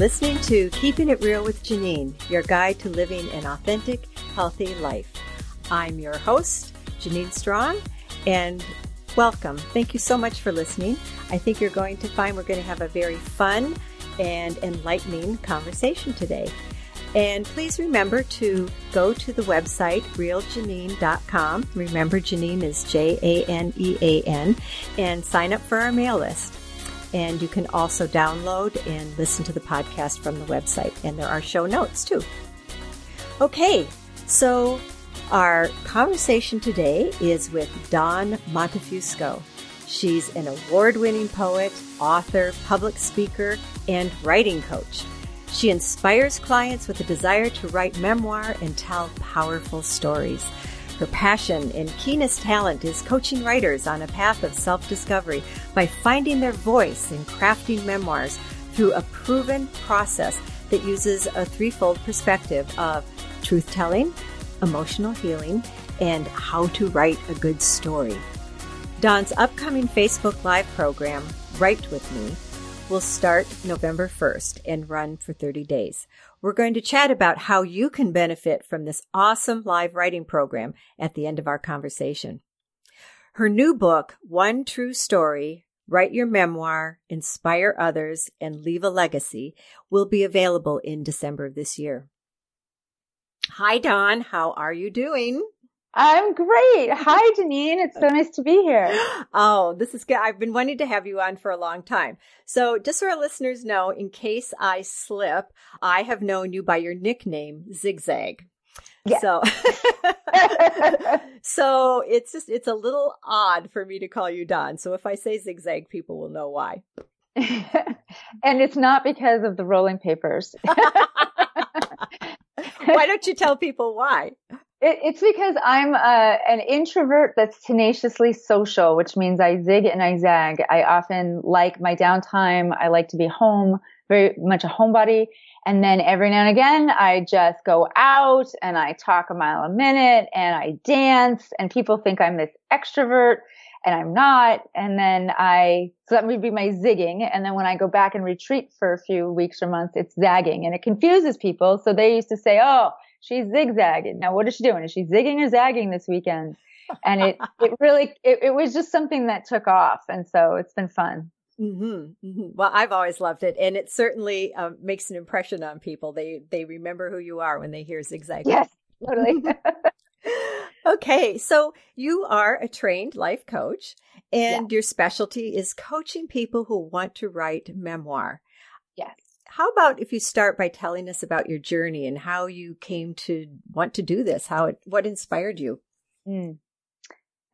listening to Keeping It Real with Janine, your guide to living an authentic, healthy life. I'm your host, Janine Strong, and welcome. Thank you so much for listening. I think you're going to find we're going to have a very fun and enlightening conversation today. And please remember to go to the website, realjanine.com. Remember, Janine is J A N E A N, and sign up for our mail list. And you can also download and listen to the podcast from the website. And there are show notes too. Okay, so our conversation today is with Dawn Montefusco. She's an award winning poet, author, public speaker, and writing coach. She inspires clients with a desire to write memoir and tell powerful stories. Her passion and keenest talent is coaching writers on a path of self discovery by finding their voice and crafting memoirs through a proven process that uses a threefold perspective of truth telling, emotional healing, and how to write a good story. Dawn's upcoming Facebook Live program, Write With Me, will start November 1st and run for 30 days. We're going to chat about how you can benefit from this awesome live writing program at the end of our conversation. Her new book, One True Story, Write Your Memoir, Inspire Others, and Leave a Legacy, will be available in December of this year. Hi, Dawn. How are you doing? I'm great. Hi, Janine. It's so nice to be here. Oh, this is good. I've been wanting to have you on for a long time. So, just so our listeners know, in case I slip, I have known you by your nickname, Zigzag. Yeah. So, so it's just it's a little odd for me to call you Dawn. So if I say zigzag, people will know why. and it's not because of the rolling papers. why don't you tell people why? It, it's because I'm uh, an introvert that's tenaciously social, which means I zig and I zag. I often like my downtime. I like to be home, very much a homebody. And then every now and again, I just go out and I talk a mile a minute and I dance and people think I'm this extrovert and I'm not. And then I, so that would be my zigging. And then when I go back and retreat for a few weeks or months, it's zagging and it confuses people. So they used to say, Oh, she's zigzagging. Now, what is she doing? Is she zigging or zagging this weekend? And it, it really, it, it was just something that took off. And so it's been fun. Mm-hmm, mm-hmm. Well, I've always loved it, and it certainly uh, makes an impression on people. They they remember who you are when they hear zigzag. Yes, totally. okay, so you are a trained life coach, and your specialty is coaching people who want to write memoir. Yes. How about if you start by telling us about your journey and how you came to want to do this? How it, what inspired you? Mm.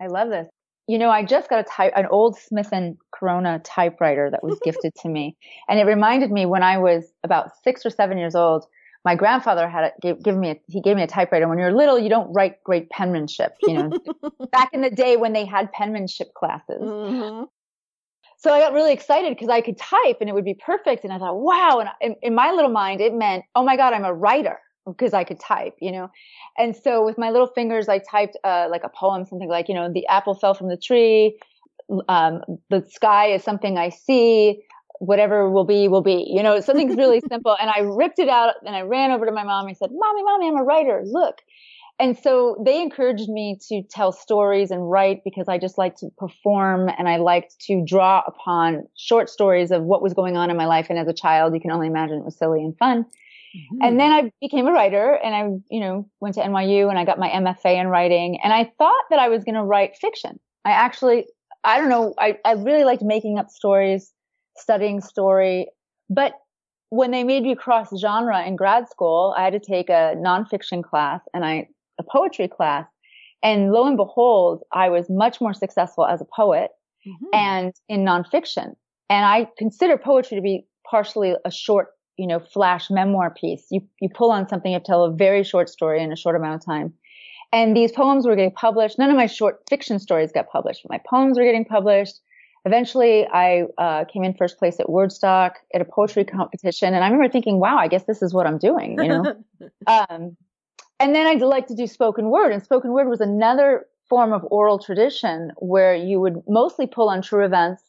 I love this. You know, I just got a type, an old Smith and Corona typewriter that was gifted to me, and it reminded me when I was about six or seven years old. My grandfather had a, gave, give me a, he gave me a typewriter. When you're little, you don't write great penmanship. You know, back in the day when they had penmanship classes. Mm-hmm so I got really excited because I could type and it would be perfect. And I thought, wow. And in, in, my little mind, it meant, oh my God, I'm a writer because I could type, you know? And so with my little fingers, I typed, uh, like a poem, something like, you know, the apple fell from the tree. Um, the sky is something I see. Whatever will be, will be, you know, something's really simple. And I ripped it out and I ran over to my mom and said, mommy, mommy, I'm a writer. Look. And so they encouraged me to tell stories and write because I just like to perform and I liked to draw upon short stories of what was going on in my life. And as a child, you can only imagine it was silly and fun. Mm-hmm. And then I became a writer and I, you know, went to NYU and I got my MFA in writing and I thought that I was going to write fiction. I actually, I don't know, I, I really liked making up stories, studying story, but when they made me cross genre in grad school, I had to take a nonfiction class and I a poetry class. And lo and behold, I was much more successful as a poet mm-hmm. and in nonfiction. And I consider poetry to be partially a short, you know, flash memoir piece. You, you pull on something, you tell a very short story in a short amount of time. And these poems were getting published. None of my short fiction stories got published, but my poems were getting published. Eventually, I uh, came in first place at Wordstock at a poetry competition, and I remember thinking, "Wow, I guess this is what I'm doing." You know, um, and then I'd like to do spoken word, and spoken word was another form of oral tradition where you would mostly pull on true events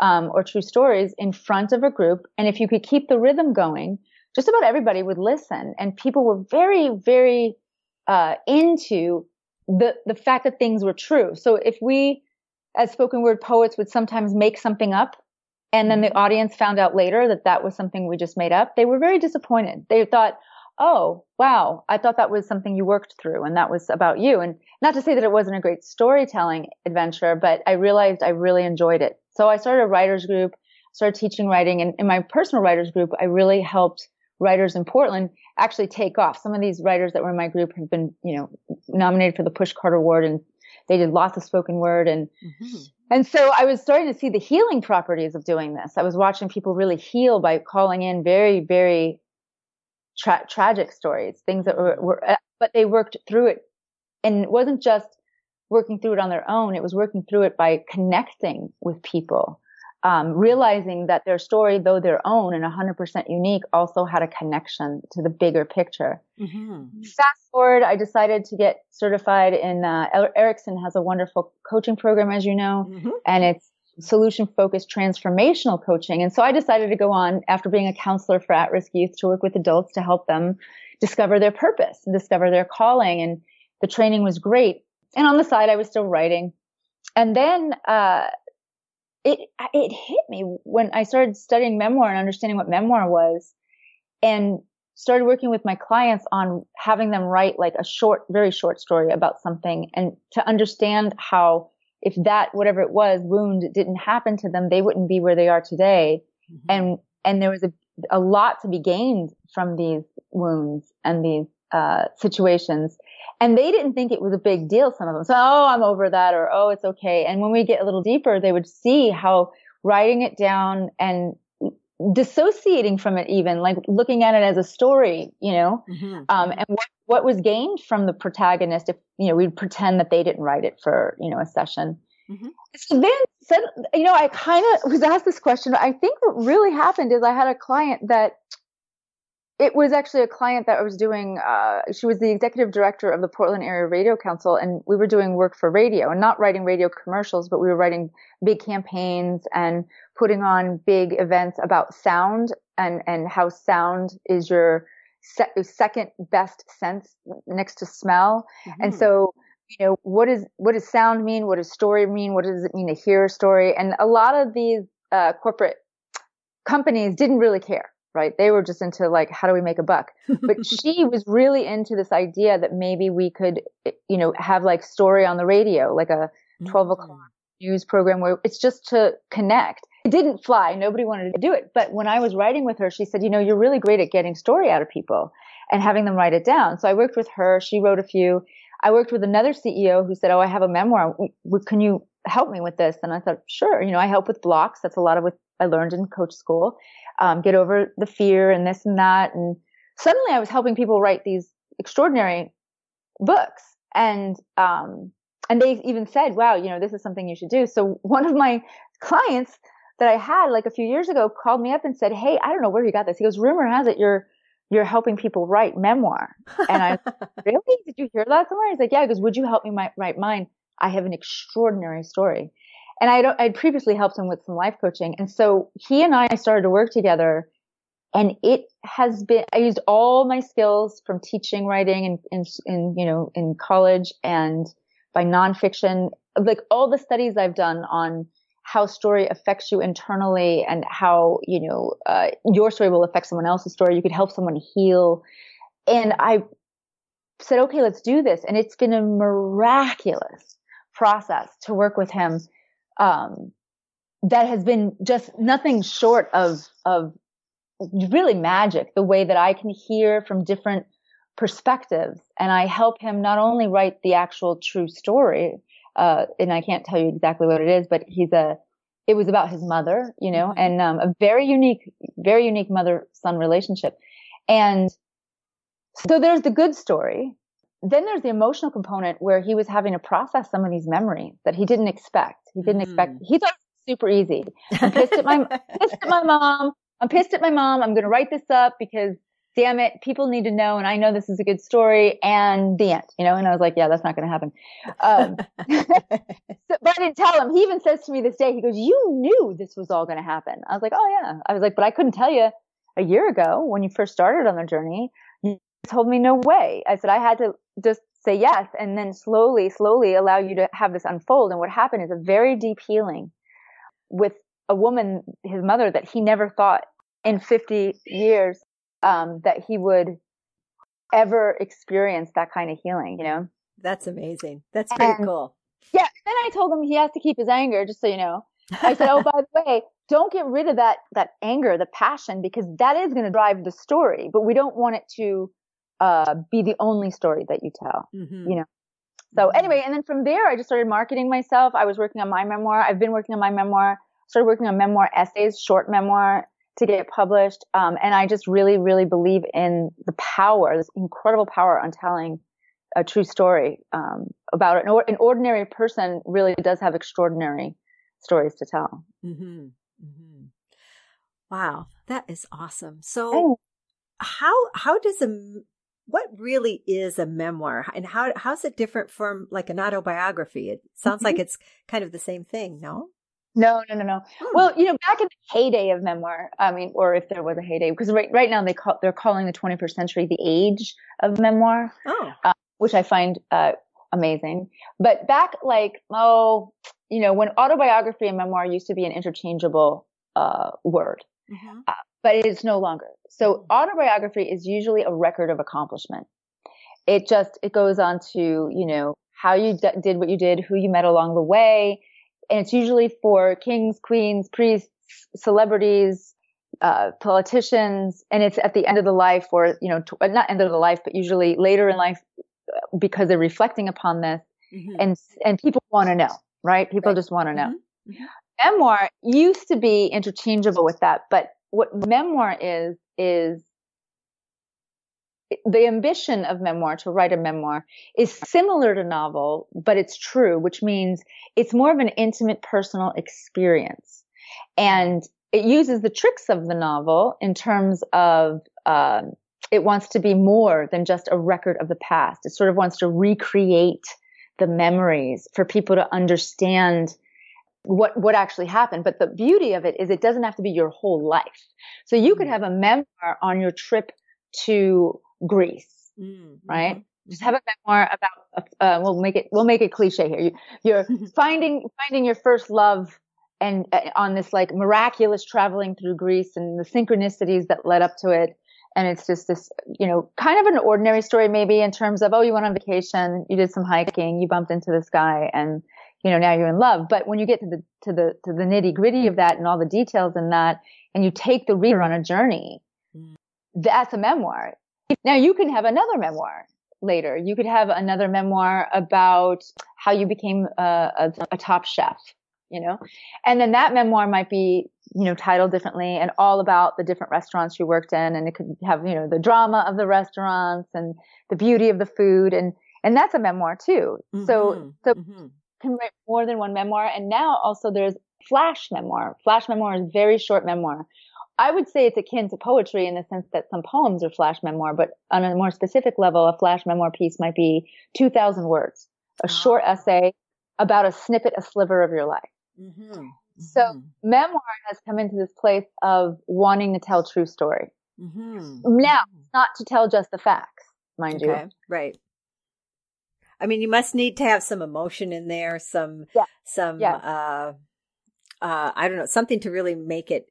um, or true stories in front of a group. And if you could keep the rhythm going, just about everybody would listen. And people were very, very uh, into the the fact that things were true. So if we, as spoken word poets, would sometimes make something up, and then the mm-hmm. audience found out later that that was something we just made up, they were very disappointed. They thought, "Oh, wow, I thought that was something you worked through, and that was about you." And not to say that it wasn't a great storytelling adventure, but I realized I really enjoyed it. So I started a writers group, started teaching writing, and in my personal writers group, I really helped writers in Portland actually take off. Some of these writers that were in my group have been, you know, nominated for the Pushcart Award and they did lots of spoken word and mm-hmm. and so I was starting to see the healing properties of doing this. I was watching people really heal by calling in very very tra- tragic stories, things that were, were uh, but they worked through it and it wasn't just working through it on their own, it was working through it by connecting with people um, realizing that their story, though their own and 100% unique, also had a connection to the bigger picture. Mm-hmm. Fast forward, I decided to get certified in uh, Erickson has a wonderful coaching program, as you know, mm-hmm. and it's solution focused transformational coaching. And so I decided to go on after being a counselor for at risk youth to work with adults to help them discover their purpose and discover their calling. And the training was great. And on the side, I was still writing. And then, uh, it it hit me when I started studying memoir and understanding what memoir was, and started working with my clients on having them write like a short, very short story about something, and to understand how if that whatever it was wound didn't happen to them, they wouldn't be where they are today, mm-hmm. and and there was a a lot to be gained from these wounds and these uh, situations and they didn't think it was a big deal, some of them. So, oh, I'm over that or, oh, it's okay. And when we get a little deeper, they would see how writing it down and dissociating from it even, like looking at it as a story, you know, mm-hmm. um, and what, what was gained from the protagonist if, you know, we'd pretend that they didn't write it for, you know, a session. Mm-hmm. So then said, you know, I kind of was asked this question. I think what really happened is I had a client that it was actually a client that I was doing. Uh, she was the executive director of the Portland Area Radio Council, and we were doing work for radio and not writing radio commercials, but we were writing big campaigns and putting on big events about sound and and how sound is your se- second best sense next to smell. Mm-hmm. And so, you know, what is what does sound mean? What does story mean? What does it mean to hear a story? And a lot of these uh, corporate companies didn't really care right? They were just into like, how do we make a buck? But she was really into this idea that maybe we could, you know, have like story on the radio, like a 12 o'clock mm. news program where it's just to connect. It didn't fly. Nobody wanted to do it. But when I was writing with her, she said, you know, you're really great at getting story out of people and having them write it down. So I worked with her. She wrote a few. I worked with another CEO who said, oh, I have a memoir. Can you help me with this? And I thought, sure. You know, I help with blocks. That's a lot of what I learned in coach school um, get over the fear and this and that. And suddenly I was helping people write these extraordinary books. And, um, and they even said, wow, you know, this is something you should do. So one of my clients that I had like a few years ago called me up and said, Hey, I don't know where you got this. He goes, rumor has it you're, you're helping people write memoir. And I, really? Did you hear that somewhere? He's like, yeah. He goes, would you help me write mine? I have an extraordinary story and I I'd previously helped him with some life coaching. And so he and I started to work together and it has been, I used all my skills from teaching writing in, in, in, you know, in college and by nonfiction, like all the studies I've done on how story affects you internally and how, you know, uh, your story will affect someone else's story. You could help someone heal. And I said, okay, let's do this. And it's been a miraculous process to work with him um, that has been just nothing short of of really magic. The way that I can hear from different perspectives, and I help him not only write the actual true story, uh, and I can't tell you exactly what it is, but he's a it was about his mother, you know, mm-hmm. and um, a very unique, very unique mother son relationship, and so there's the good story, then there's the emotional component where he was having to process some of these memories that he didn't expect. He didn't mm. expect. He thought it was super easy. I'm pissed at my pissed at my mom. I'm pissed at my mom. I'm going to write this up because damn it, people need to know, and I know this is a good story, and the end, you know. And I was like, yeah, that's not going to happen. Um, so, but I didn't tell him. He even says to me this day, he goes, "You knew this was all going to happen." I was like, "Oh yeah." I was like, "But I couldn't tell you a year ago when you first started on the journey. Told me no way." I said I had to just say yes, and then slowly, slowly allow you to have this unfold. And what happened is a very deep healing with a woman, his mother, that he never thought in 50 years um, that he would ever experience that kind of healing, you know? That's amazing. That's pretty and, cool. Yeah. Then I told him he has to keep his anger, just so you know. I said, oh, by the way, don't get rid of that, that anger, the passion, because that is going to drive the story, but we don't want it to, uh, be the only story that you tell, mm-hmm. you know? So mm-hmm. anyway, and then from there, I just started marketing myself. I was working on my memoir. I've been working on my memoir, started working on memoir essays, short memoir to get published. Um, and I just really, really believe in the power, this incredible power on telling a true story um, about. An, an, ordinary person really does have extraordinary stories to tell. Mm-hmm. Mm-hmm. Wow, that is awesome. So, how how does a what really is a memoir, and how how's it different from like an autobiography? It sounds like mm-hmm. it's kind of the same thing, no? No, no, no, no. Hmm. Well, you know, back in the heyday of memoir, I mean, or if there was a heyday, because right right now they call they're calling the 21st century the age of memoir, oh. uh, which I find uh, amazing. But back like oh, you know, when autobiography and memoir used to be an interchangeable uh, word, mm-hmm. But it's no longer. So mm-hmm. autobiography is usually a record of accomplishment. It just it goes on to you know how you d- did what you did, who you met along the way and it's usually for kings, queens, priests, celebrities, uh, politicians, and it's at the end of the life, or you know, t- not end of the life, but usually later in life, uh, because they're reflecting upon this, mm-hmm. and and people want to know, right? People right. just want to know. Mm-hmm. Memoir used to be interchangeable with that, but what memoir is is the ambition of memoir to write a memoir is similar to novel, but it's true, which means it's more of an intimate personal experience. And it uses the tricks of the novel in terms of, um, it wants to be more than just a record of the past. It sort of wants to recreate the memories for people to understand what what actually happened. But the beauty of it is it doesn't have to be your whole life. So you could mm. have a memoir on your trip to Greece, mm-hmm. right? Just have a memoir about. Uh, we'll make it. We'll make it cliche here. You, are finding finding your first love, and uh, on this like miraculous traveling through Greece and the synchronicities that led up to it. And it's just this, you know, kind of an ordinary story, maybe in terms of, oh, you went on vacation, you did some hiking, you bumped into this guy, and you know now you're in love. But when you get to the to the to the nitty gritty of that and all the details in that, and you take the reader on a journey, mm. that's a memoir. Now you can have another memoir later. You could have another memoir about how you became a, a, a, top chef, you know, and then that memoir might be, you know, titled differently and all about the different restaurants you worked in. And it could have, you know, the drama of the restaurants and the beauty of the food. And, and that's a memoir too. Mm-hmm. So, so mm-hmm. Can write more than one memoir. And now also there's flash memoir. Flash memoir is very short memoir I would say it's akin to poetry in the sense that some poems are flash memoir, but on a more specific level, a flash memoir piece might be 2,000 words, a oh. short essay about a snippet, a sliver of your life. Mm-hmm. Mm-hmm. So memoir has come into this place of wanting to tell true story. Mm-hmm. Now, mm-hmm. not to tell just the facts, mind okay. you. Right. I mean, you must need to have some emotion in there, some, yeah. some, yeah. uh, uh, I don't know, something to really make it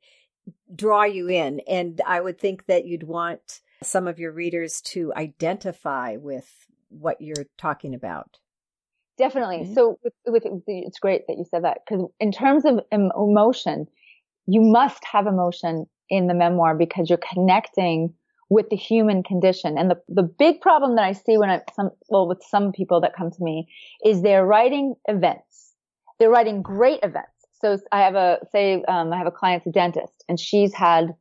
draw you in. And I would think that you'd want some of your readers to identify with what you're talking about. Definitely. Mm-hmm. So with, with, it's great that you said that because in terms of emotion, you must have emotion in the memoir because you're connecting with the human condition. And the, the big problem that I see when I, some, well, with some people that come to me is they're writing events. They're writing great events so I have a, say, um, I have a client's a dentist and she's had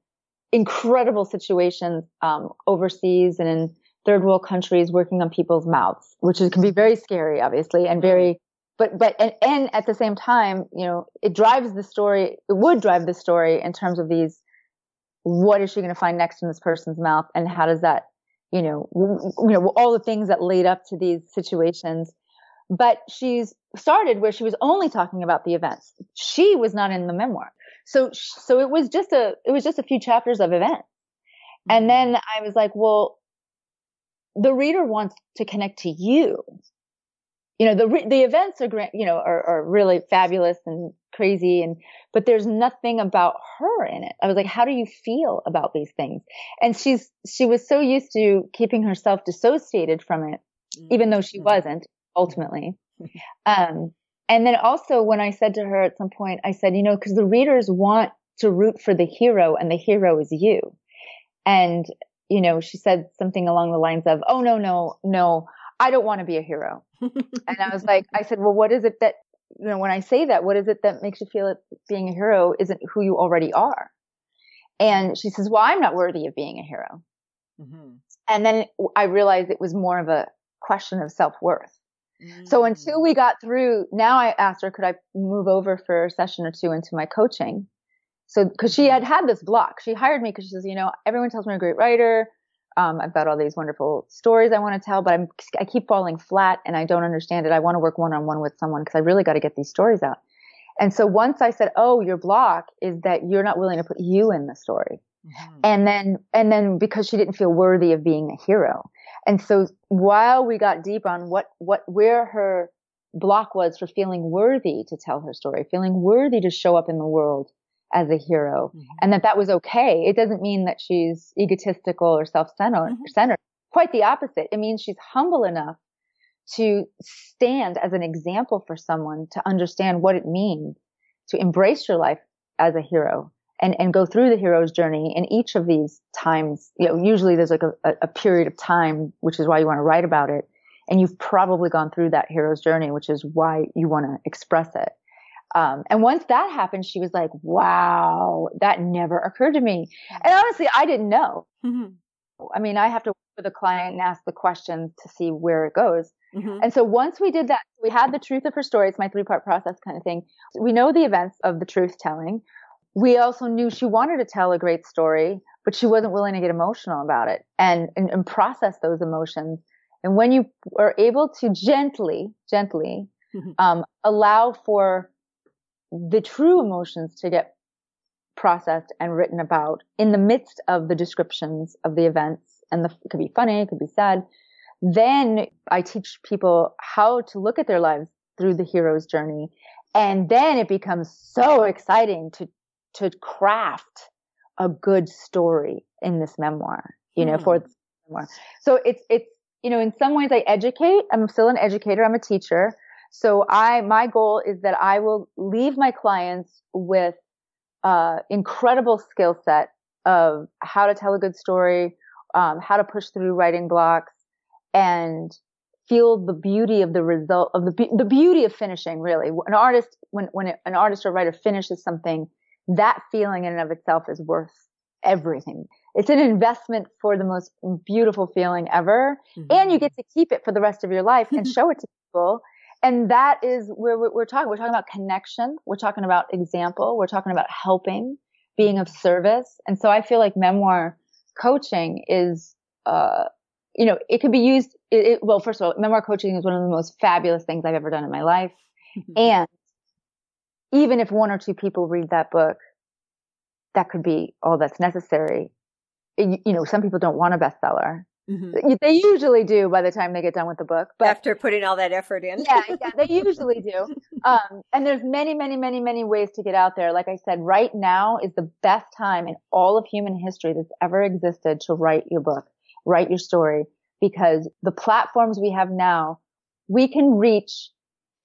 incredible situations, um, overseas and in third world countries working on people's mouths, which is, can be very scary, obviously, and very, but, but, and, and at the same time, you know, it drives the story, it would drive the story in terms of these what is she going to find next in this person's mouth? And how does that you know you know all the things that lead up to these situations. But she's started where she was only talking about the events. She was not in the memoir. So so it was just a it was just a few chapters of events. And mm-hmm. then i was like well the reader wants to connect to you you know the the events are great you know are, are really fabulous and crazy and but there's nothing about her in it. I was like how do you feel about these things? And she's she was so used to keeping herself dissociated from it even though she mm-hmm. wasn't ultimately. Um and then also when i said to her at some point i said you know because the readers want to root for the hero and the hero is you and you know she said something along the lines of oh no no no I don't want to be a hero. And I was like, I said, well, what is it that, you know, when I say that, what is it that makes you feel that being a hero isn't who you already are? And she says, well, I'm not worthy of being a hero. Mm-hmm. And then I realized it was more of a question of self worth. Mm-hmm. So until we got through, now I asked her, could I move over for a session or two into my coaching? So, cause she had had this block. She hired me because she says, you know, everyone tells me I'm a great writer. Um, I've got all these wonderful stories I want to tell, but I'm, I keep falling flat and I don't understand it. I want to work one on one with someone because I really got to get these stories out. And so once I said, Oh, your block is that you're not willing to put you in the story. Mm-hmm. And then, and then because she didn't feel worthy of being a hero. And so while we got deep on what, what, where her block was for feeling worthy to tell her story, feeling worthy to show up in the world, as a hero mm-hmm. and that that was okay. It doesn't mean that she's egotistical or self-centered. Mm-hmm. Quite the opposite. It means she's humble enough to stand as an example for someone to understand what it means to embrace your life as a hero and, and go through the hero's journey in each of these times. You know, usually there's like a, a period of time, which is why you want to write about it. And you've probably gone through that hero's journey, which is why you want to express it. Um, and once that happened, she was like, wow, that never occurred to me. And honestly, I didn't know. Mm-hmm. I mean, I have to work with a client and ask the questions to see where it goes. Mm-hmm. And so once we did that, we had the truth of her story. It's my three part process kind of thing. We know the events of the truth telling. We also knew she wanted to tell a great story, but she wasn't willing to get emotional about it and, and, and process those emotions. And when you are able to gently, gently, mm-hmm. um, allow for the true emotions to get processed and written about in the midst of the descriptions of the events. And the, it could be funny, it could be sad. Then I teach people how to look at their lives through the hero's journey. And then it becomes so exciting to, to craft a good story in this memoir, you know, mm. for this memoir. So it's, it's, you know, in some ways I educate. I'm still an educator. I'm a teacher. So I, my goal is that I will leave my clients with uh, incredible skill set of how to tell a good story, um, how to push through writing blocks, and feel the beauty of the result of the the beauty of finishing. Really, an artist when when it, an artist or writer finishes something, that feeling in and of itself is worth everything. It's an investment for the most beautiful feeling ever, mm-hmm. and you get to keep it for the rest of your life and show it to people and that is where we're talking. We're talking about connection. We're talking about example. We're talking about helping, being of service. And so I feel like memoir coaching is, uh, you know, it could be used. It, it, well, first of all, memoir coaching is one of the most fabulous things I've ever done in my life. and even if one or two people read that book, that could be all that's necessary. It, you know, some people don't want a bestseller. Mm-hmm. They usually do by the time they get done with the book. But after putting all that effort in. yeah, yeah, they usually do. Um, and there's many, many, many, many ways to get out there. Like I said, right now is the best time in all of human history that's ever existed to write your book, write your story, because the platforms we have now, we can reach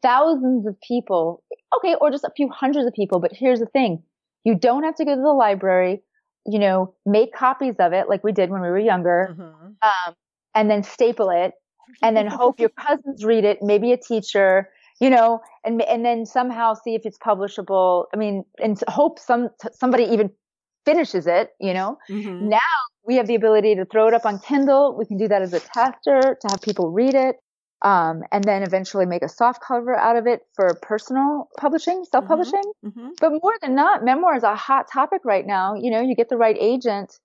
thousands of people. Okay, or just a few hundreds of people. But here's the thing. You don't have to go to the library you know, make copies of it like we did when we were younger, mm-hmm. um, and then staple it, and then hope your cousins read it, maybe a teacher, you know, and and then somehow see if it's publishable. I mean, and hope some somebody even finishes it. You know, mm-hmm. now we have the ability to throw it up on Kindle. We can do that as a tester to have people read it. Um, and then eventually make a soft cover out of it for personal publishing, self publishing. Mm-hmm. Mm-hmm. But more than not, memoir is a hot topic right now. You know, you get the right agent.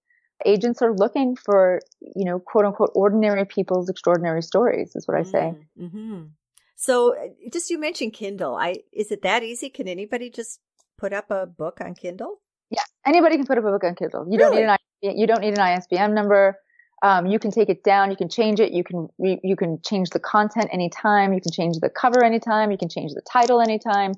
Agents are looking for, you know, quote unquote, ordinary people's extraordinary stories, is what I say. Mm-hmm. mm-hmm. So, uh, just you mentioned Kindle. I is it that easy? Can anybody just put up a book on Kindle? Yeah, anybody can put up a book on Kindle. You really? don't need an you don't need an ISBN number. Um, you can take it down. You can change it. You can you can change the content anytime. You can change the cover anytime. You can change the title anytime.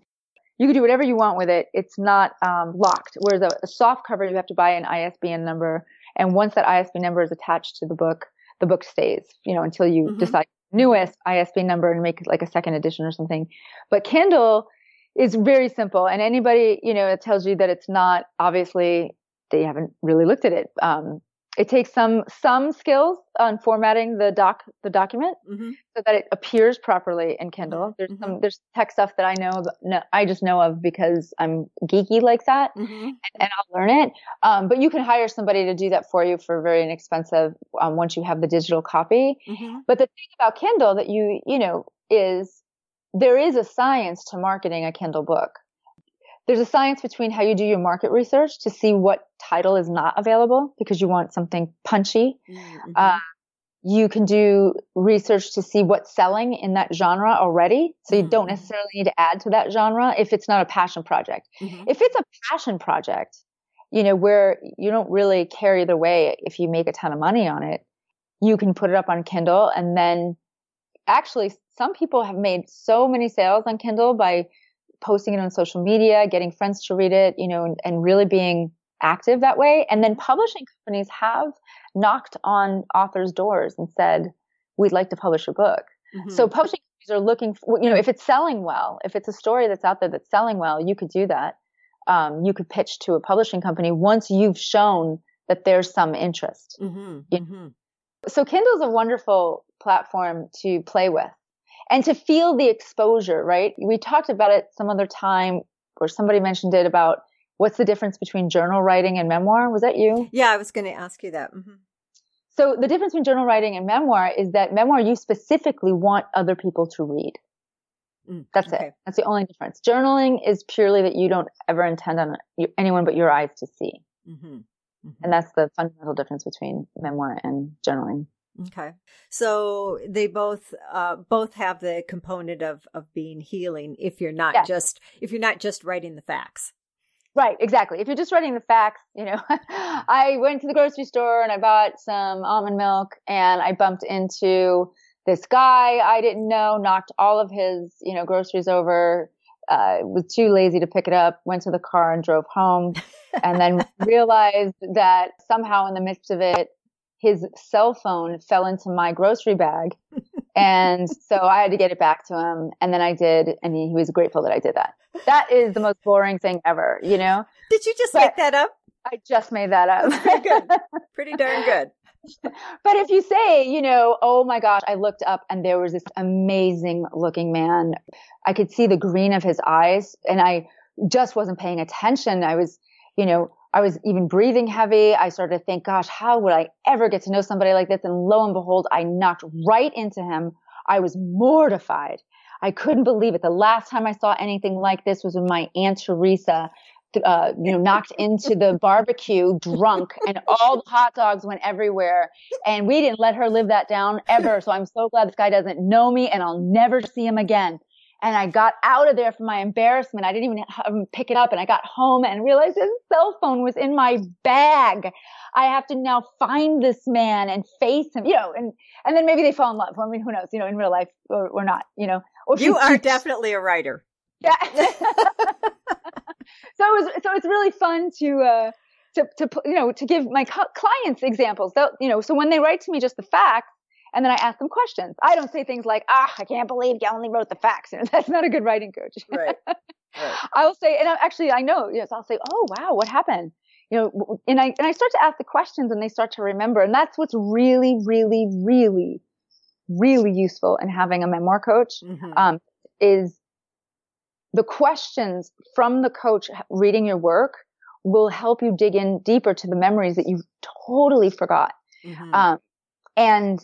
You can do whatever you want with it. It's not um, locked. Whereas a, a, soft cover, you have to buy an ISBN number, and once that ISBN number is attached to the book, the book stays. You know until you mm-hmm. decide newest ISBN number and make it like a second edition or something. But Kindle is very simple, and anybody you know it tells you that it's not obviously they haven't really looked at it. Um, it takes some some skills on formatting the doc the document mm-hmm. so that it appears properly in Kindle. There's mm-hmm. some there's tech stuff that I know, no, I just know of because I'm geeky like that, mm-hmm. and, and, I'll learn it. Um, but you can hire somebody to do that for you for very inexpensive um, once you have the digital copy. Mm-hmm. But the thing about Kindle that you you know is there is a science to marketing a Kindle book there's a science between how you do your market research to see what title is not available because you want something punchy. Mm-hmm. Uh, you can do research to see what's selling in that genre already. So you mm-hmm. don't necessarily need to add to that genre if it's not a passion project. Mm-hmm. If it's a passion project, you know, where you don't really care either way if you make a ton of money on it, you can put it up on Kindle and then actually some people have made so many sales on Kindle by posting it on social media, getting friends to read it, you know, and, and really being active that way. And then publishing companies have knocked on authors' doors and said, we'd like to publish a book. Mm-hmm. So publishing companies are looking for, you know, if it's selling well, if it's a story that's out there that's selling well, you could do that. Um, you could pitch to a publishing company once you've shown that there's some interest. Mm-hmm. Mm-hmm. So Kindle's a wonderful platform to play with and to feel the exposure, right? We talked about it some other time or somebody mentioned it about what's the difference between journal writing and memoir. Was that you? Yeah, I was going to ask you that. Mm-hmm. So the difference between journal writing and memoir is that memoir you specifically want other people to read. Mm, That's okay. it. That's the only difference. Journaling is purely that you don't ever intend on anyone but your eyes to see. Mm-hmm. Mm-hmm. And that's the fundamental difference between memoir and journaling. Okay. So they both uh, both have the component of of being healing if you're not yes. just if you're not just writing the facts. Right, exactly. If you're just writing the facts, you know, I went to the grocery store and I bought some almond milk and I bumped into this guy I didn't know, knocked all of his, you know, groceries over, uh, was too lazy to pick it up, went to the car and drove home and then realized that somehow in the midst of it, his cell phone fell into my grocery bag. and so I had to get it back to him. And then I did. And he, he was grateful that I did that. That is the most boring thing ever, you know? Did you just but make that up? I just made that up. Pretty good. Pretty darn good. but if you say, you know, oh my gosh, I looked up and there was this amazing looking man. I could see the green of his eyes and I just wasn't paying attention. I was, you know, I was even breathing heavy. I started to think, gosh, how would I ever get to know somebody like this? And lo and behold, I knocked right into him. I was mortified. I couldn't believe it. The last time I saw anything like this was when my Aunt Teresa, uh, you know, knocked into the barbecue drunk and all the hot dogs went everywhere. And we didn't let her live that down ever. So I'm so glad this guy doesn't know me and I'll never see him again. And I got out of there from my embarrassment. I didn't even pick it up and I got home and realized his cell phone was in my bag. I have to now find this man and face him, you know, and, and then maybe they fall in love. I mean, who knows, you know, in real life or, or not, you know. Or you are definitely a writer. Yeah. so it was, so it's really fun to, uh, to, to, you know, to give my clients examples. They'll, you know, so when they write to me just the facts, and then I ask them questions. I don't say things like, ah, I can't believe you only wrote the facts. That's not a good writing coach. Right. right. I'll say, and I, actually I know, yes, I'll say, oh, wow, what happened? You know, and I, and I start to ask the questions and they start to remember. And that's what's really, really, really, really useful in having a memoir coach, mm-hmm. um, is the questions from the coach reading your work will help you dig in deeper to the memories that you totally forgot. Mm-hmm. Um, and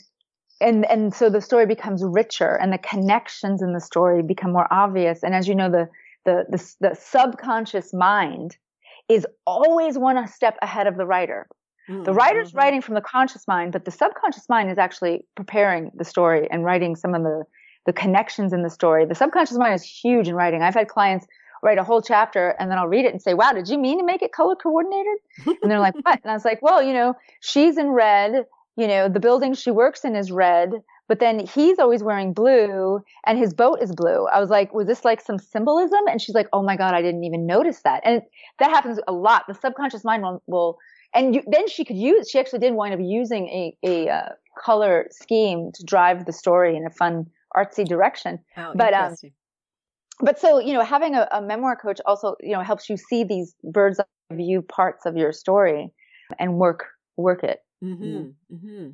and and so the story becomes richer and the connections in the story become more obvious and as you know the the the, the subconscious mind is always one step ahead of the writer mm-hmm. the writer's mm-hmm. writing from the conscious mind but the subconscious mind is actually preparing the story and writing some of the the connections in the story the subconscious mind is huge in writing i've had clients write a whole chapter and then I'll read it and say, wow, did you mean to make it color coordinated? And they're like, what? And I was like, well, you know, she's in red you know, the building she works in is red, but then he's always wearing blue and his boat is blue. I was like, was this like some symbolism? And she's like, oh my God, I didn't even notice that. And that happens a lot. The subconscious mind will, will and you, then she could use, she actually did wind up using a, a uh, color scheme to drive the story in a fun, artsy direction. Oh, but, um, but so, you know, having a, a memoir coach also, you know, helps you see these bird's eye view parts of your story and work, work it. Mm-hmm. Mm-hmm.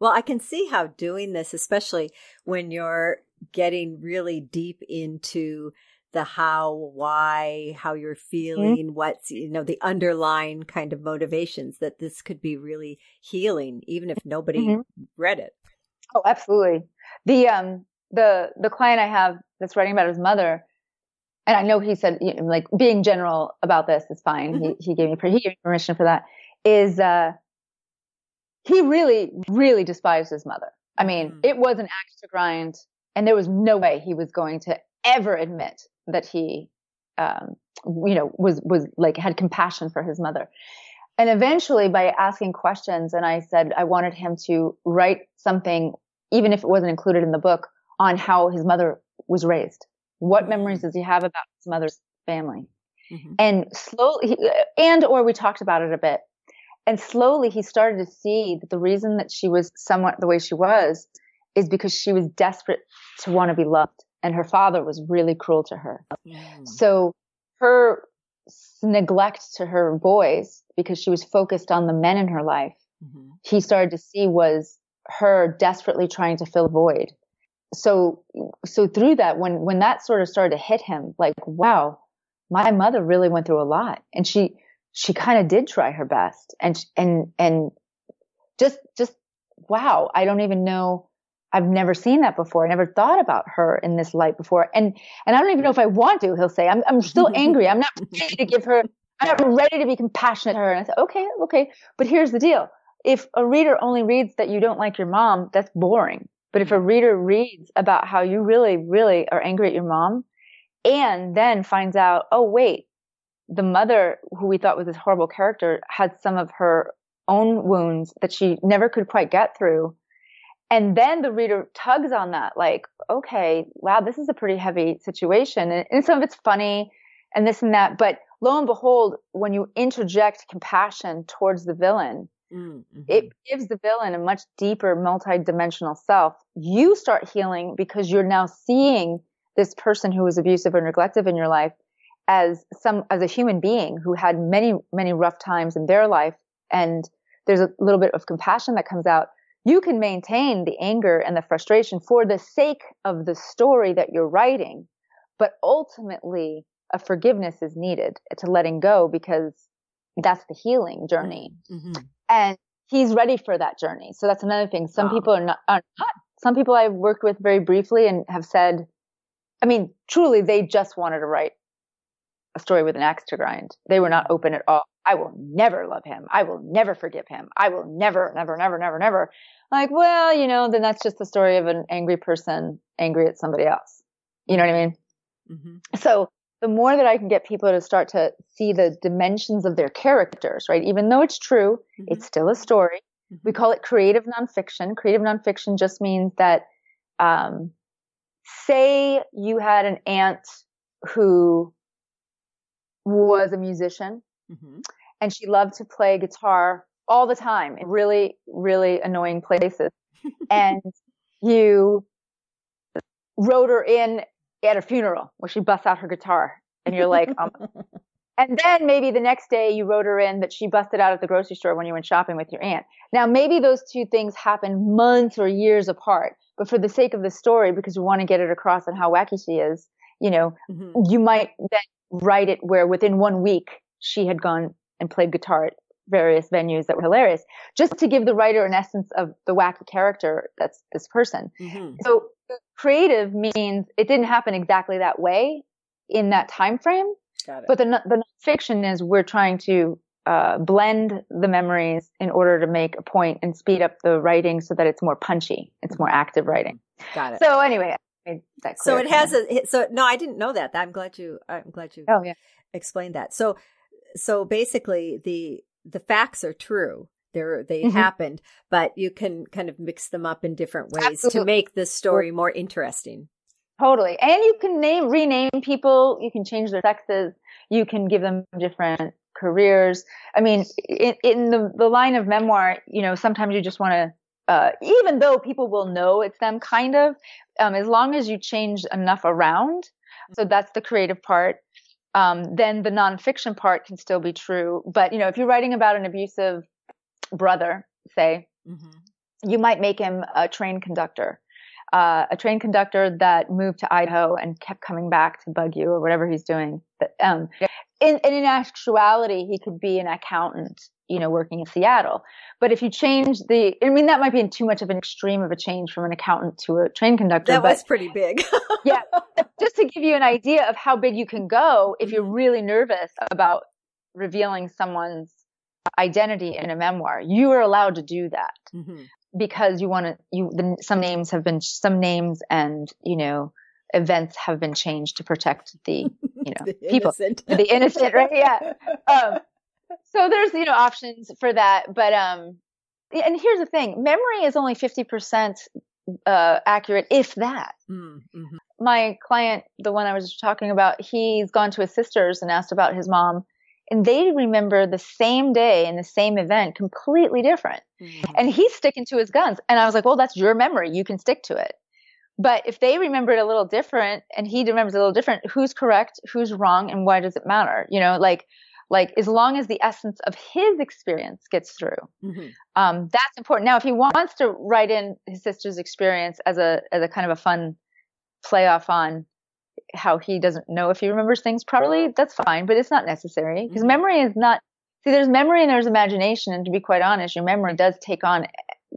Well, I can see how doing this, especially when you're getting really deep into the how, why, how you're mm-hmm. feeling, mm-hmm. what's, you know, the underlying kind of motivations that this could be really healing, even if nobody mm-hmm. read it. Oh, absolutely. The, um, the, the client I have that's writing about his mother, and I know he said, you know, like being general about this is fine. Mm-hmm. He, he gave me, he gave me permission for that is, uh, he really, really despised his mother. I mean, mm. it was an axe to grind, and there was no way he was going to ever admit that he, um, you know, was was like had compassion for his mother. And eventually, by asking questions, and I said I wanted him to write something, even if it wasn't included in the book, on how his mother was raised. What mm. memories does he have about his mother's family? Mm-hmm. And slowly, and or we talked about it a bit and slowly he started to see that the reason that she was somewhat the way she was is because she was desperate to want to be loved. And her father was really cruel to her. Mm. So her neglect to her boys, because she was focused on the men in her life, mm-hmm. he started to see was her desperately trying to fill a void. So, so through that, when, when that sort of started to hit him, like, wow, my mother really went through a lot. And she, she kind of did try her best. And and and just just wow i don't even know. I've never seen that before. I never thought about her in this light before. And and i don't even know if i want to he'll say. I'm, I'm still angry. I'm not ready to give her i'm not ready to be compassionate to her. And i said okay okay. But here's the deal. If a reader only reads that you don't like your mom that's boring. But if a reader reads about how you really really are angry at your mom and then finds out oh wait the mother, who we thought was this horrible character, had some of her own wounds that she never could quite get through. And then the reader tugs on that, like, okay, wow, this is a pretty heavy situation. And, and some of it's funny and this and that. But lo and behold, when you interject compassion towards the villain, mm-hmm. it gives the villain a much deeper, multi-dimensional self. You start healing because you're now seeing this person who was abusive or neglective in your life as some as a human being who had many many rough times in their life and there's a little bit of compassion that comes out you can maintain the anger and the frustration for the sake of the story that you're writing. But ultimately a forgiveness is needed to letting go because that's the healing journey. Mm-hmm. and he's ready for that journey. So that's another thing. Some wow. people are not, are not. Some people i've worked with very briefly and have said i mean truly they just wanted to write a story with an axe to grind. They were not open at all. I will never love him. I will never forgive him. I will never, never, never, never, never. Like, well, you know, then that's just the story of an angry person angry at somebody else. You know what I mean? Mm-hmm. So the more that I can get people to start to see the dimensions of their characters, right? Even though it's true, mm-hmm. it's still a story. Mm-hmm. We call it creative nonfiction. Creative nonfiction just means that, um, say you had an aunt who was a musician mm-hmm. and she loved to play guitar all the time in really, really annoying places. and you wrote her in at a funeral where she busts out her guitar and you're like, um, and then maybe the next day you wrote her in that she busted out at the grocery store when you went shopping with your aunt. Now maybe those two things happen months or years apart, but for the sake of the story, because you want to get it across and how wacky she is, you know, mm-hmm. you might then write it where within one week she had gone and played guitar at various venues that were hilarious, just to give the writer an essence of the wacky character that's this person. Mm-hmm. So creative means it didn't happen exactly that way in that time frame. But the the fiction is we're trying to uh, blend the memories in order to make a point and speed up the writing so that it's more punchy. It's more active writing. Got it. So anyway, so it has a so no, I didn't know that. I'm glad you. I'm glad you. Oh yeah. Explained that. So so basically the the facts are true. They're, they mm-hmm. happened, but you can kind of mix them up in different ways Absolutely. to make the story more interesting. Totally. And you can name, rename people. You can change their sexes. You can give them different careers. I mean, in, in the, the line of memoir, you know, sometimes you just want to, uh, even though people will know it's them kind of, um, as long as you change enough around. So that's the creative part. Um, then the nonfiction part can still be true. But, you know, if you're writing about an abusive brother, say, mm-hmm. you might make him a train conductor uh, a train conductor that moved to Idaho and kept coming back to bug you or whatever he's doing. But, um, in, in actuality, he could be an accountant, you know, working in Seattle. But if you change the, I mean, that might be in too much of an extreme of a change from an accountant to a train conductor. That but, was pretty big. yeah. Just to give you an idea of how big you can go if you're really nervous about revealing someone's identity in a memoir, you are allowed to do that. Mm-hmm because you want to you the, some names have been some names and you know events have been changed to protect the you know the people innocent. the innocent right yeah um, so there's you know options for that but um and here's the thing memory is only 50% uh, accurate if that mm, mm-hmm. my client the one i was talking about he's gone to his sisters and asked about his mom and they remember the same day and the same event completely different. Mm-hmm. And he's sticking to his guns. And I was like, well, that's your memory. You can stick to it. But if they remember it a little different and he remembers it a little different, who's correct, who's wrong, and why does it matter? You know, like, like as long as the essence of his experience gets through, mm-hmm. um, that's important. Now, if he wants to write in his sister's experience as a as a kind of a fun play off on how he doesn't know if he remembers things properly, that's fine, but it's not necessary because mm-hmm. memory is not, see, there's memory and there's imagination. And to be quite honest, your memory does take on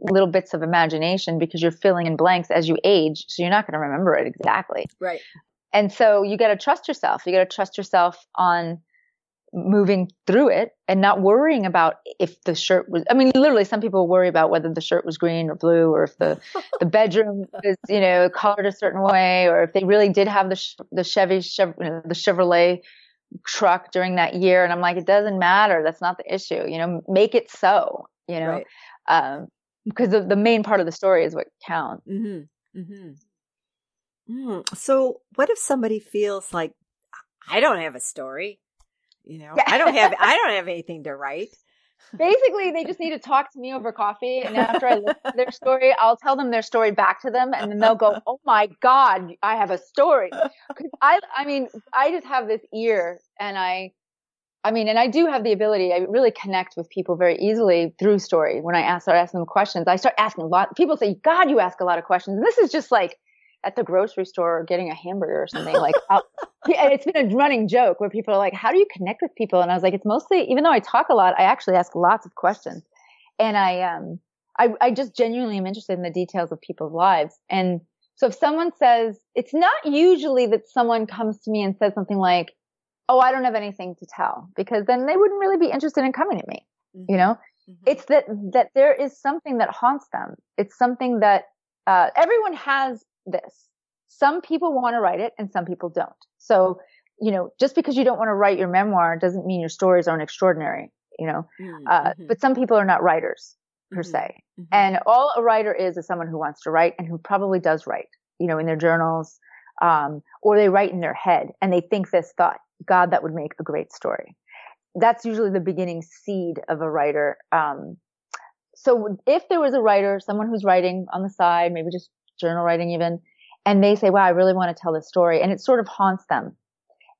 little bits of imagination because you're filling in blanks as you age. So you're not going to remember it exactly. Right. And so you got to trust yourself. You got to trust yourself on moving through it and not worrying about if the shirt was, I mean, literally some people worry about whether the shirt was green or blue or if the, the bedroom is, you know, colored a certain way or if they really did have the, the Chevy, Chev- the Chevrolet truck during that year. And I'm like, it doesn't matter. That's not the issue. You know, make it so, you know, right. um, because the, the main part of the story is what counts. Mm-hmm. Mm-hmm. Mm. So what if somebody feels like, I don't have a story. You know, I don't have I don't have anything to write. Basically, they just need to talk to me over coffee, and after I listen to their story, I'll tell them their story back to them, and then they'll go, "Oh my God, I have a story." I, I mean, I just have this ear, and I, I mean, and I do have the ability. I really connect with people very easily through story. When I ask, start asking them questions, I start asking a lot. People say, "God, you ask a lot of questions." And this is just like at the grocery store or getting a hamburger or something. Like, it's been a running joke where people are like, "How do you connect with people?" And I was like, "It's mostly, even though I talk a lot, I actually ask lots of questions, and I um, I, I just genuinely am interested in the details of people's lives." And so, if someone says, it's not usually that someone comes to me and says something like, "Oh, I don't have anything to tell," because then they wouldn't really be interested in coming to me. Mm-hmm. You know, mm-hmm. it's that that there is something that haunts them. It's something that uh, everyone has this. Some people want to write it and some people don't. So, you know, just because you don't want to write your memoir doesn't mean your stories aren't extraordinary, you know, mm-hmm. uh, mm-hmm. but some people are not writers per mm-hmm. se. Mm-hmm. And all a writer is is someone who wants to write and who probably does write, you know, in their journals, um, or they write in their head and they think this thought, God, that would make a great story. That's usually the beginning seed of a writer. Um, so if there was a writer, someone who's writing on the side, maybe just journal writing even, and they say, wow, I really want to tell this story. And it sort of haunts them.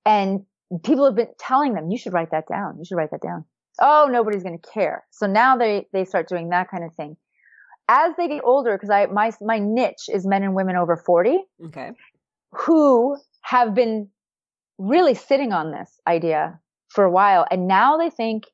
And people have been telling them, you should write that down. You should write that down. Oh, nobody's going to care. So now they, they start doing that kind of thing. As they get older, because I, my, my niche is men and women over 40. Okay. Who have been really sitting on this idea for a while. And now they think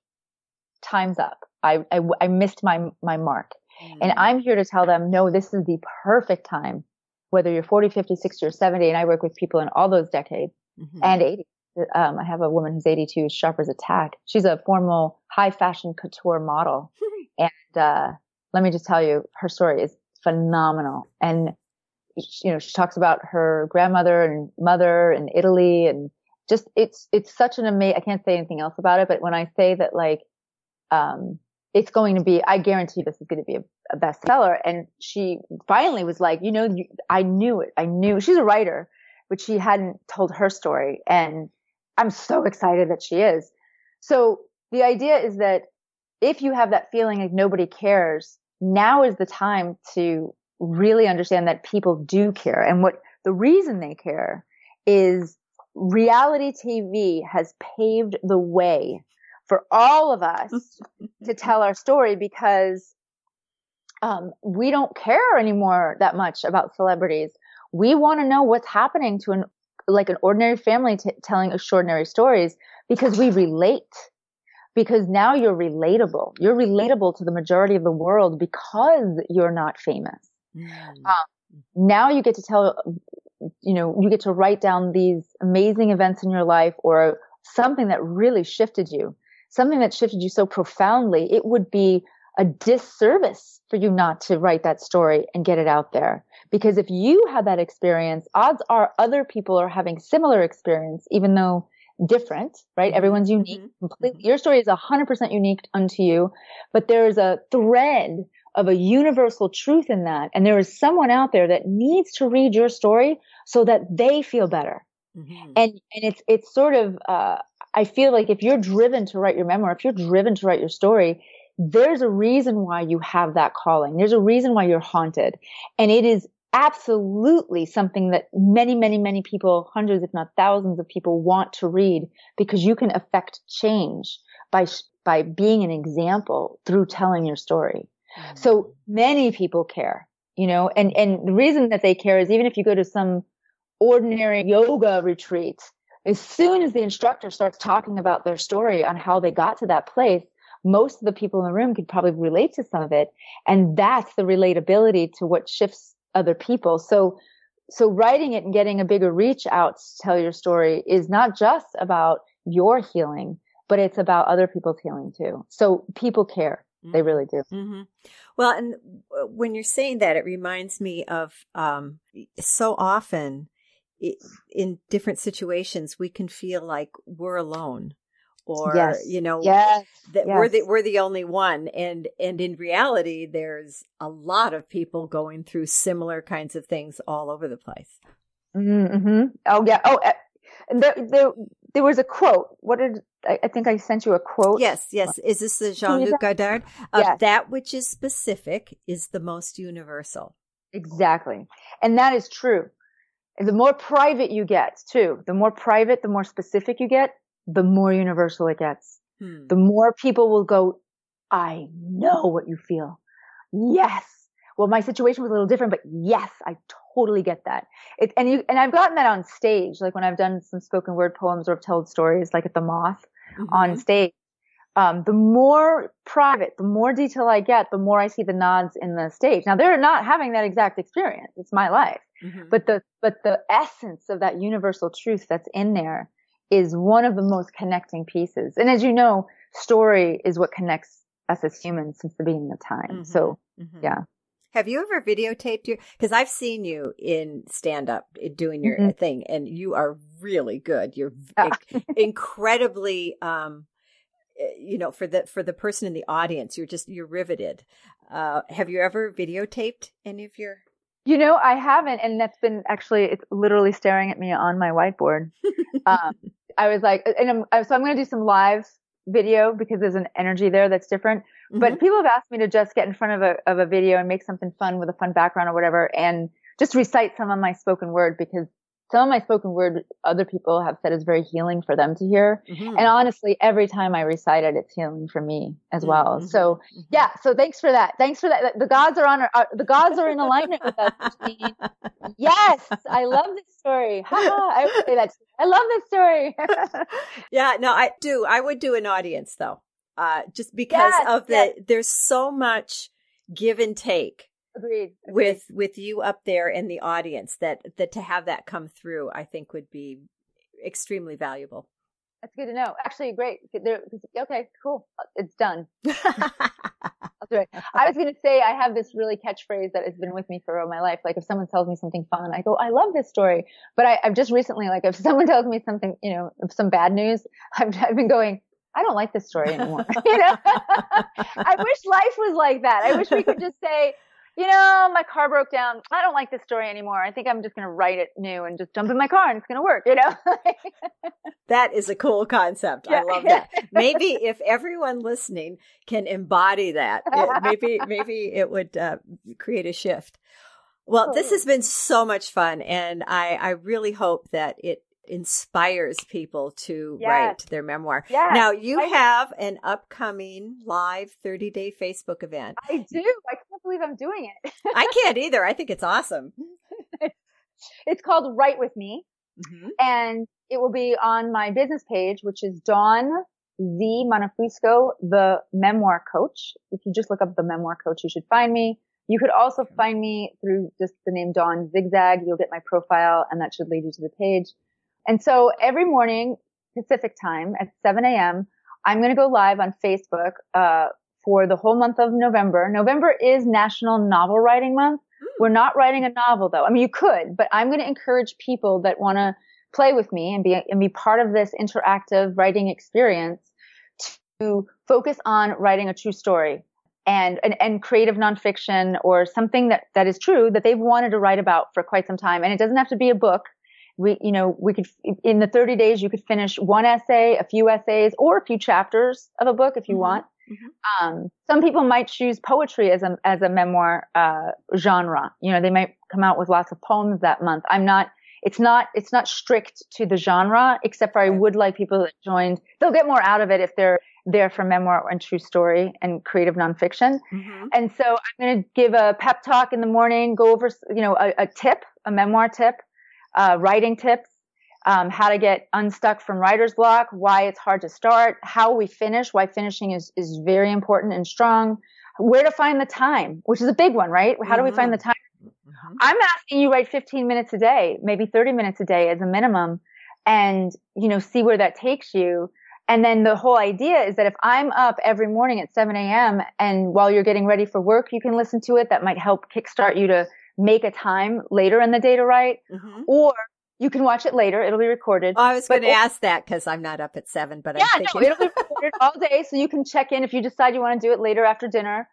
time's up. I, I, I missed my, my mark. Mm. And I'm here to tell them, no, this is the perfect time, whether you're 40, 50, 60, or 70. And I work with people in all those decades mm-hmm. and 80. Um, I have a woman who's 82, sharp Attack. She's a formal high fashion couture model. and, uh, let me just tell you, her story is phenomenal. And, you know, she talks about her grandmother and mother in Italy and just, it's, it's such an amazing, I can't say anything else about it, but when I say that like, um, it's going to be, I guarantee this is going to be a, a bestseller. And she finally was like, you know, you, I knew it. I knew she's a writer, but she hadn't told her story. And I'm so excited that she is. So the idea is that if you have that feeling like nobody cares, now is the time to really understand that people do care. And what the reason they care is reality TV has paved the way for all of us to tell our story because um, we don't care anymore that much about celebrities. We want to know what's happening to an like an ordinary family t- telling extraordinary stories because we relate. Because now you're relatable. You're relatable to the majority of the world because you're not famous. Mm. Um, now you get to tell, you know, you get to write down these amazing events in your life or something that really shifted you something that shifted you so profoundly, it would be a disservice for you not to write that story and get it out there. Because if you had that experience, odds are other people are having similar experience, even though different, right? Mm-hmm. Everyone's unique. Mm-hmm. Completely. Mm-hmm. Your story is 100% unique unto you, but there's a thread of a universal truth in that. And there is someone out there that needs to read your story so that they feel better. Mm-hmm. And, and it's, it's sort of, uh, I feel like if you're driven to write your memoir, if you're driven to write your story, there's a reason why you have that calling. There's a reason why you're haunted. And it is absolutely something that many, many, many people, hundreds, if not thousands of people want to read because you can affect change by, by being an example through telling your story. Mm-hmm. So many people care, you know, and, and the reason that they care is even if you go to some ordinary yoga retreat, as soon as the instructor starts talking about their story on how they got to that place, most of the people in the room could probably relate to some of it. And that's the relatability to what shifts other people. So, so writing it and getting a bigger reach out to tell your story is not just about your healing, but it's about other people's healing too. So people care. Mm-hmm. They really do. Mm-hmm. Well, and when you're saying that, it reminds me of um, so often in different situations we can feel like we're alone or yes. you know yes. that yes. we're the we're the only one and and in reality there's a lot of people going through similar kinds of things all over the place mm-hmm. mm-hmm. oh yeah oh uh, there, there there was a quote what did I, I, think i sent you a quote yes yes is this the jean-luc godard uh, yes. that which is specific is the most universal exactly and that is true the more private you get too, the more private, the more specific you get, the more universal it gets. Hmm. The more people will go, I know what you feel. Yes. Well, my situation was a little different, but yes, I totally get that. It, and you, and I've gotten that on stage, like when I've done some spoken word poems or have told stories, like at the Moth mm-hmm. on stage. Um, the more private, the more detail I get, the more I see the nods in the stage. Now they're not having that exact experience. It's my life. Mm-hmm. But the, but the essence of that universal truth that's in there is one of the most connecting pieces. And as you know, story is what connects us as humans since the beginning of time. Mm-hmm. So mm-hmm. yeah. Have you ever videotaped your? Because I've seen you in stand up doing your mm-hmm. thing, and you are really good. You're incredibly, um, eh, you know, for the for the person in the audience, you're just you're riveted. Uh, have you ever videotaped any of your? You know, I haven't, and that's been actually it's literally staring at me on my whiteboard. um, I was like, and I'm, so I'm going to do some live video because there's an energy there that's different. Mm-hmm. But people have asked me to just get in front of a of a video and make something fun with a fun background or whatever, and just recite some of my spoken word because some of my spoken word other people have said is very healing for them to hear. Mm-hmm. And honestly, every time I recite it, it's healing for me as well. Mm-hmm. So mm-hmm. yeah, so thanks for that. Thanks for that. The gods are on our, uh, the gods are in alignment with us. yes, I love this story. I would say that. I love this story. yeah, no, I do. I would do an audience though. uh, just because Yes, of the yes. there's so much give and take Agreed. agreed. with with you up there in the audience that that to have that come through, I think would be extremely valuable. That's good to know. Actually, great. Okay, cool. It's done. I'll do it. I was going to say I have this really catchphrase that has been with me for all my life. Like if someone tells me something fun, I go, I love this story. But I, I've just recently, like if someone tells me something, you know, some bad news, I've, I've been going, I don't like this story anymore. you know, I wish life was like that. I wish we could just say, you know, my car broke down. I don't like this story anymore. I think I'm just going to write it new and just jump in my car and it's going to work, you know? that is a cool concept. I love that. Maybe if everyone listening can embody that, it- maybe maybe it would uh, create a shift. Well, this has been so much fun, and I I really hope that it inspires people to Yes. write their memoir. yeah. Now you I- have an upcoming live 30 day Facebook event. I do. I can't believe I'm doing it. I can't either. I think it's awesome. It's called Write With Me. Mhm. and it will be on my business page, which is Dawn Z Manafusco, the memoir coach. If you just look up the memoir coach, you should find me. You could also find me through just the name Dawn Zigzag. You'll get my profile and that should lead you to the page. And so every morning, Pacific time at 7 a.m., I'm going to go live on Facebook, uh, for the whole month of November. November is National Novel Writing Month. We're not writing a novel though. I mean, you could, but I'm going to encourage people that want to play with me and be, and be part of this interactive writing experience to focus on writing a true story and, and, and creative nonfiction or something that, that is true that they've wanted to write about for quite some time. And it doesn't have to be a book. We, you know, we could, in the 30 days, you could finish one essay, a few essays, or a few chapters of a book if you Mhm. want. Um, some people might choose poetry as a as a memoir uh, genre. You know, they might come out with lots of poems that month. I'm not. It's not. It's not strict to the genre, except for I would like people that joined. They'll get more out of it if they're there for memoir and true story and creative nonfiction. Mhm. And so I'm going to give a pep talk in the morning, go over, you know, a, a tip, a memoir tip, uh, writing tips, um, how to get unstuck from writer's block, why it's hard to start, how we finish, why finishing is, is very important and strong, where to find the time, which is a big one, right? How do we find the time? Mhm. I'm asking you write 15 minutes a day, maybe 30 minutes a day as a minimum and, you know, see where that takes you. And then the whole idea is that if I'm up every morning at 7 a.m. and while you're getting ready for work, you can listen to it. That might help kickstart you to make a time later in the day to write Mhm. or you can watch it later. It'll be recorded. Oh, I was going to ask that because I'm not up at seven, but yeah, I'm no, it'll be recorded all day. So you can check in if you decide you want to do it later after dinner.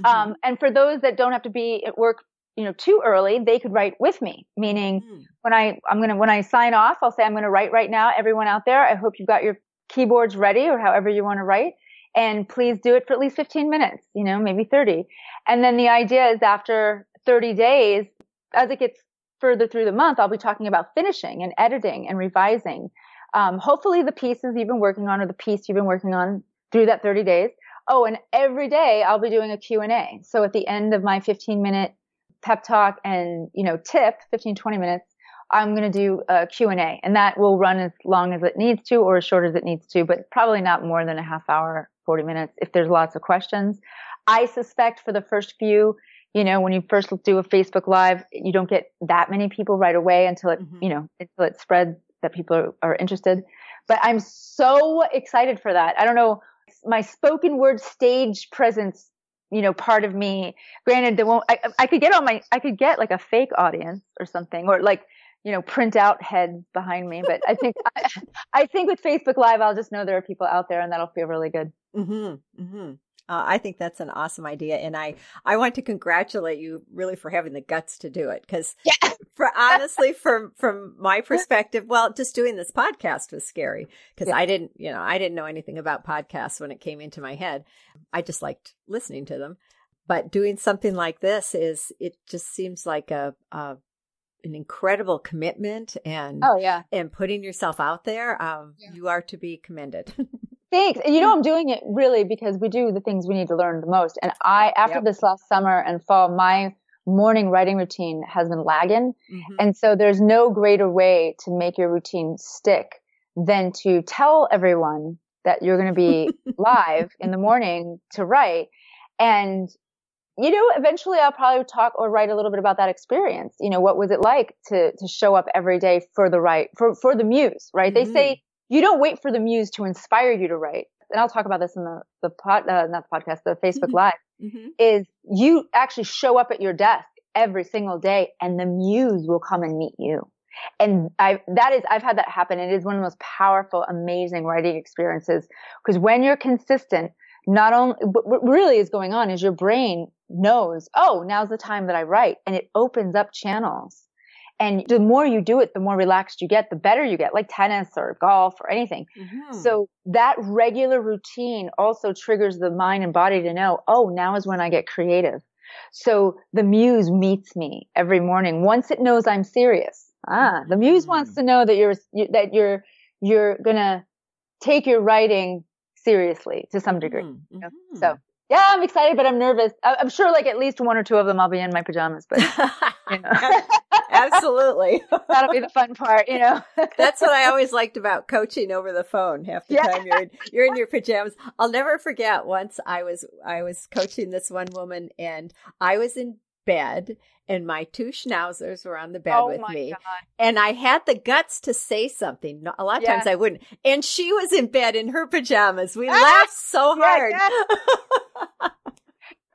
Mhm. Um, and for those that don't have to be at work, you know, too early, they could write with me. Meaning, Mm. when I I'm gonna when I sign off, I'll say I'm gonna write right now. Everyone out there, I hope you've got your keyboards ready or however you want to write, and please do it for at least 15 minutes. You know, maybe 30. And then the idea is after 30 days, as it gets further through the month, I'll be talking about finishing and editing and revising. Um, hopefully, the pieces you've been working on or the piece you've been working on through that 30 days. Oh, and every day I'll be doing a Q&A. So at the end of my 15 minute pep talk and, you know, tip, 15, 20 minutes, I'm going to do a Q&A and that will run as long as it needs to or as short as it needs to, but probably not more than a half hour, 40 minutes if there's lots of questions. I suspect for the first few, you know, when you first do a Facebook live, you don't get that many people right away until it, Mhm. you know, until it spreads that people are, are interested. But I'm so excited for that. I don't know, my spoken word stage presence, you know, part of me, granted, there won't, I, I could get on my, I could get like a fake audience or something, or like, you know, print out heads behind me. But I think, I, I think with Facebook Live, I'll just know there are people out there and that'll feel really good. Mm-hmm. Mm-hmm. Uh, I think that's an awesome idea, and I I want to congratulate you really for having the guts to do it because Yeah. for honestly from from my perspective, well, just doing this podcast was scary because Yeah. I didn't you know I didn't know anything about podcasts when it came into my head. I just liked listening to them, but doing something like this is it just seems like a, a an incredible commitment and Oh yeah. and putting yourself out there. Um, Yeah. You are to be commended. Thanks. And you know, I'm doing it really because we do the things we need to learn the most. And I, after Yep. this last summer and fall, my morning writing routine has been lagging. Mhm. And so there's no greater way to make your routine stick than to tell everyone that you're going to be live in the morning to write. And, you know, eventually I'll probably talk or write a little bit about that experience. You know, what was it like to, to show up every day for the right, for, for the muse, right? Mm-hmm. They say you don't wait for the muse to inspire you to write. And I'll talk about this in the, the pod, uh, not the podcast, the Facebook mm-hmm. Live, mm-hmm. is you actually show up at your desk every single day and the muse will come and meet you. And I, that is, I've had that happen. It is one of the most powerful, amazing writing experiences because when you're consistent, not only, what really is going on is your brain knows, oh, now's the time that I write and it opens up channels. And the more you do it, the more relaxed you get, the better you get, like tennis or golf or anything. Mm-hmm. So that regular routine also triggers the mind and body to know, oh, now is when I get creative. So the muse meets me every morning once it knows I'm serious. Ah, the muse mm-hmm. wants to know that you're, that you're, you're gonna take your writing seriously to some degree. Mm-hmm. You know? So mm-hmm. yeah, I'm excited, but I'm nervous. I'm sure like at least one or two of them I'll be in my pajamas, but you know. Absolutely. That'll be the fun part, you know. That's what I always liked about coaching over the phone. Half the yeah. time you're in, you're in your pajamas. I'll never forget once I was I was coaching this one woman and I was in bed and my two schnauzers were on the bed oh with me. God. And I had the guts to say something. A lot of yeah. times I wouldn't. And she was in bed in her pajamas. We laughed so hard. Yeah,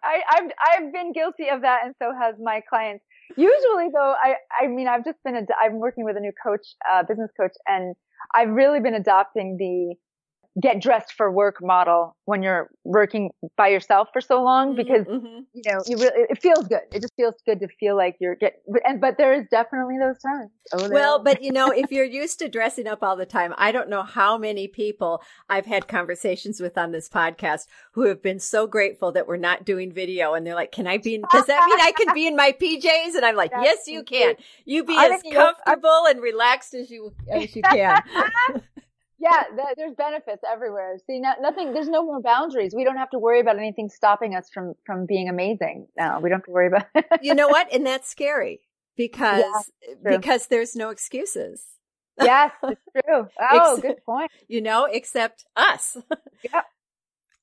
I, I've I've been guilty of that, and so has my clients. Usually, though, I I mean, I've just been i I'm working with a new coach, uh, business coach, and I've really been adopting the get dressed for work model when you're working by yourself for so long mm-hmm, because mm-hmm. you know you really it feels good. It just feels good to feel like you're get and but there is definitely those times oh, well but you know if you're used to dressing up all the time i don't know how many people i've had conversations with on this podcast who have been so grateful that we're not doing video and they're like can i be in, does that mean i can be in my pjs and i'm like yes you can. you be as comfortable and relaxed as you as you can yeah, th- there's benefits everywhere. See, no, nothing. There's no more boundaries. We don't have to worry about anything stopping us from from being amazing. Now we don't have to worry about. you know what? And that's scary because yeah, because there's no excuses. yes, it's true. Oh, good point. You know, except us. yeah.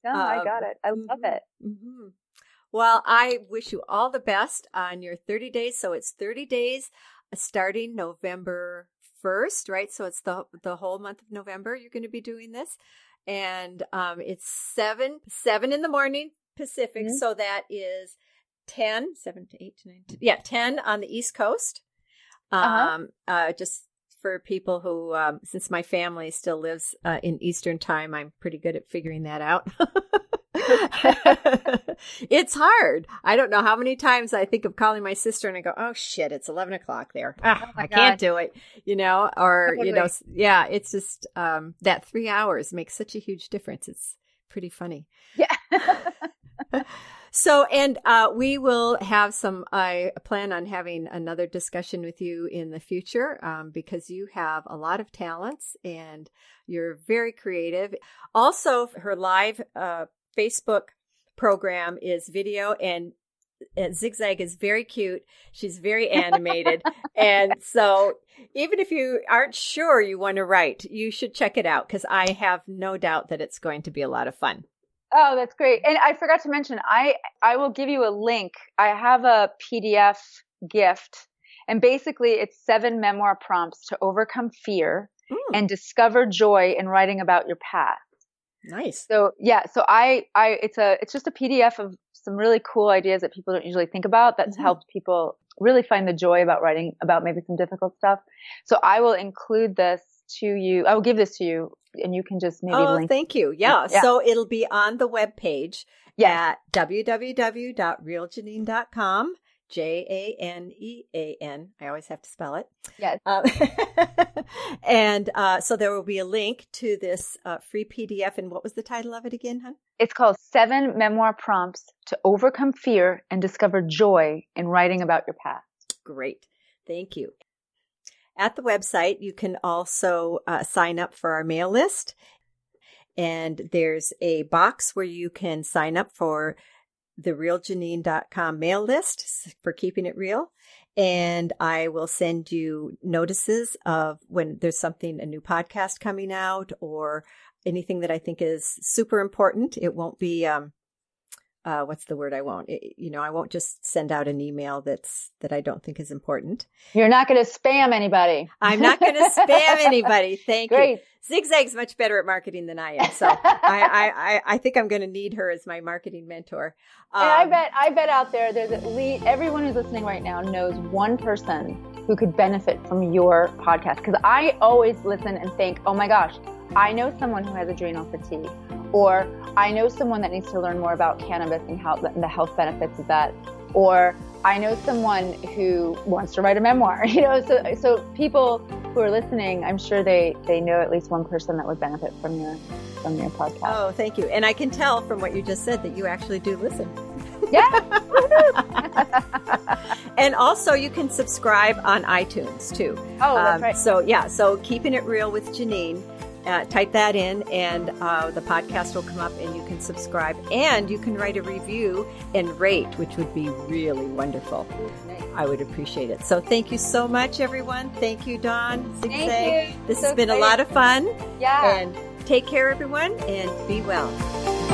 No, um, I got it. I love mm-hmm, it. Mm-hmm. Well, I wish you all the best on your 30 days. So it's 30 days uh, starting November 1st, right? So it's the the whole month of November you're going to be doing this. And um, it's 7 7 in the morning Pacific, mm-hmm. so that is 10 7 to 8 to 9 to, yeah, 10 on the East Coast. Uh-huh. Um uh-huh. uh just for people who um, since my family still lives uh, in Eastern time, I'm pretty good at figuring that out. it's hard. I don't know how many times I think of calling my sister and I go, "Oh shit, it's eleven o'clock there. Ah, oh I God. can't do it." You know, or totally. you know, yeah, it's just um, that three hours makes such a huge difference. It's pretty funny. Yeah. So, and uh, we will have some, I plan on having another discussion with you in the future um, because you have a lot of talents and you're very creative. Also, her live uh, Facebook program is video and uh, Zigzag is very cute. She's very animated. and so even if you aren't sure you want to write, you should check it out because I have no doubt that it's going to be a lot of fun. Oh, that's great. And I forgot to mention, I, I will give you a link. I have a PDF gift and basically it's seven memoir prompts to overcome fear mm. and discover joy in writing about your path. Nice. So yeah, so I, I, it's a, it's just a PDF of some really cool ideas that people don't usually think about that's mm-hmm. helped people really find the joy about writing about maybe some difficult stuff. So I will include this to you. I will give this to you and you can just maybe oh, link. thank you. Yeah. yeah. So it'll be on the web page yeah. at www.realjanine.com. J A N E A N. I always have to spell it. Yes. Um, and uh, so there will be a link to this uh, free PDF. And what was the title of it again, hon? It's called Seven Memoir Prompts to Overcome Fear and Discover Joy in Writing About Your Past. Great. Thank you. At the website, you can also uh, sign up for our mail list. And there's a box where you can sign up for the realjanine.com mail list for keeping it real. And I will send you notices of when there's something, a new podcast coming out or anything that I think is super important. It won't be, um, uh, what's the word I won't, it, you know, I won't just send out an email that's, that I don't think is important. You're not going to spam anybody. I'm not going to spam anybody. Thank Great. you. Zigzag's much better at marketing than I am. So I, I, I, I think I'm going to need her as my marketing mentor. Um, and I bet, I bet out there, there's at least everyone who's listening right now knows one person who could benefit from your podcast. Cause I always listen and think, oh my gosh, I know someone who has adrenal fatigue, or I know someone that needs to learn more about cannabis and, how, and the health benefits of that, or I know someone who wants to write a memoir. You know, so so people who are listening, I'm sure they they know at least one person that would benefit from your from your podcast. Oh, thank you. And I can tell from what you just said that you actually do listen. Yeah. and also, you can subscribe on iTunes too. Oh, that's um, right. So yeah, so keeping it real with Janine uh, type that in, and uh, the podcast will come up, and you can subscribe. And you can write a review and rate, which would be really wonderful. I would appreciate it. So thank you so much, everyone. Thank you. Zigzag. Thank you. This so has been exciting. a lot of fun. Yeah. And take care, everyone, and be well.